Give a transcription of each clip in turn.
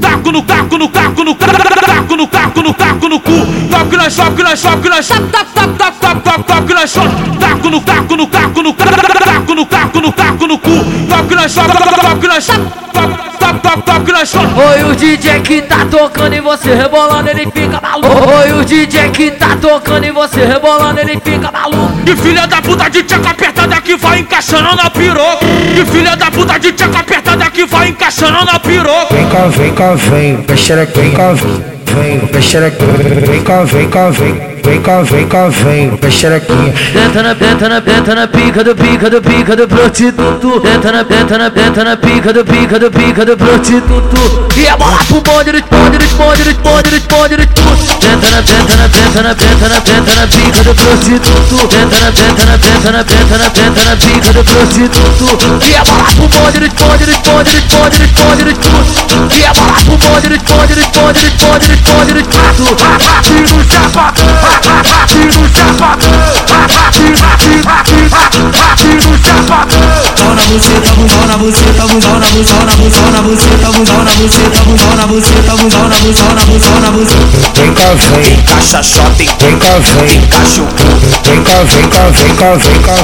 Taco no taco no taco no taco no taco no taco no cu. Taco na choque na choque na choque. Tap tap tap tap tap tap na choque. Taco no taco no taco no taco no taco no taco no cu. Taco na choque taco na choque. Tap tap tap na choque. Oi o DJ que tá tocando e você rebolando ele fica maluco. Oi o DJ que tá tocando e você rebolando ele fica maluco. Que filha da puta de tchaca apertada que vai encaixando na piroca. Que filha da puta de tchaca apertada que na piroca. Vem cá, vem cá, vem, mexereca, vem cá, vem, mexereca, vem cá, vem cá, vem. Vem cá, vem cá, vem, mexerequinha. Tenta na, tenta na, tenta na pica do pica do pica do prostituto. Tenta na, tenta na, tenta na pica do pica do pica do prostituto. E a bola pro bonde, responde, responde, responde, responde, responde. Tenta na, tenta na, tenta na, tenta na, tenta na pica do prostituto. Tenta na, tenta na, tenta na, tenta na, tenta na pica do prostituto. E a bola pro bonde, responde, responde, responde, responde, responde. E a bola pro bonde, responde, responde, responde, responde, responde. Aqui no chapadão, aqui no chapadão, aqui, aqui, aqui, aqui no chapadão. Pau na buceta, bundão na buceta, bundão na buceta, na buceta, na buceta, bundão na buceta, bundão na buceta, bundão na buceta, na buceta, na buceta. Cá, vem, Encaixa shopping, vem cá, vem. encaixa o cu. Vem cá, vem cá, vem cá, vem cá,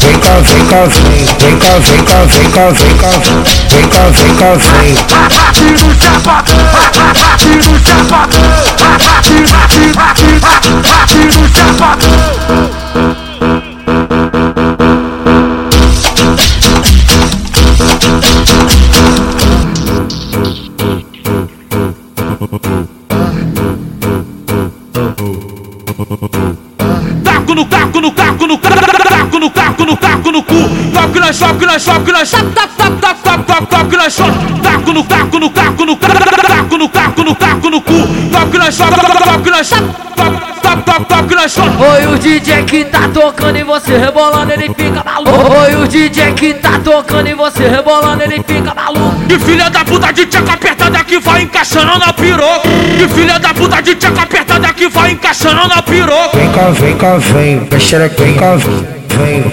vem cá, vem cá, vem, vem cá, vem cá, vem cá, vem cá, vem cá, vem cá, vem. Aqui no chapadão, aqui no chapadão, aqui, aqui, aqui, aqui no chapadão. Taco Toque na choque na choque na choque. Tac tac tac tac tac toque na choque. Taco no taco no taco no taco no taco no taco no cu. Toque na choque toque na choque. Toque toque toque na choque. Oi, o DJ que tá tocando e você rebolando, ele fica maluco. Oi, o DJ que tá tocando e você rebolando, ele fica maluco. Que filha da puta de tchaca apertada que vai encaixando na piroca. Que filha da puta de tchaca apertada que vai encaixando na piroca. Vem cá, vem cá, vem, mexereca, vem cá, vem,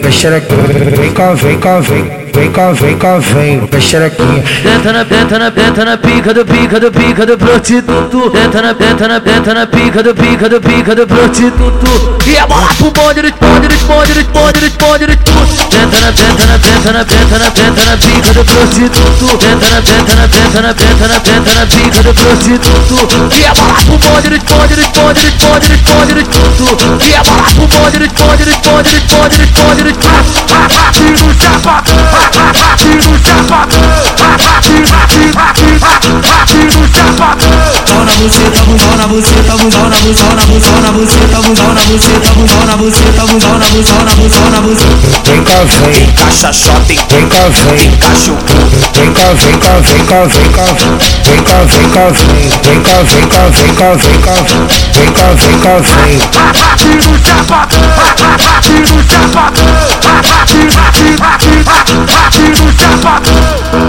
mexereca, vem cá, vem cá, vem. Vem cá, vem cá, vem, mexerequinha. Tenta na, tenta na, tenta na pica do pica do pica do prostituto. Tenta na, tenta na, tenta na pica do pica do pica do prostituto. E a bola pro bonde, responde, responde, responde, responde, responde. Tenta na, tenta na, tenta na, tenta na, tenta na pica do prostituto. Na, tenta na, tenta na, tenta na, tenta na pica do prostituto. E a bola pro bonde, responde, responde, responde, responde, responde. E a bola pro bonde, responde, responde. Aqui no chapadão, aqui no chapadão, aqui, aqui, aqui, aqui no chapadão. Buceta, bundão na buceta, bundão na buceta, na buceta, na buceta, bundão na buceta, bundão na buceta, bundão na buceta, na buceta, na buceta. Vem cá, vem, Encaixa shopping, vem cá, vem. encaixa o cu. Vem cá, vem cá, vem cá, vem cá, vem cá, vem cá, vem, vem cá, vem cá, vem cá, vem cá, vem cá, vem cá, vem. Aqui no chapadão, aqui no chapadão, aqui, aqui, aqui, aqui no chapadão.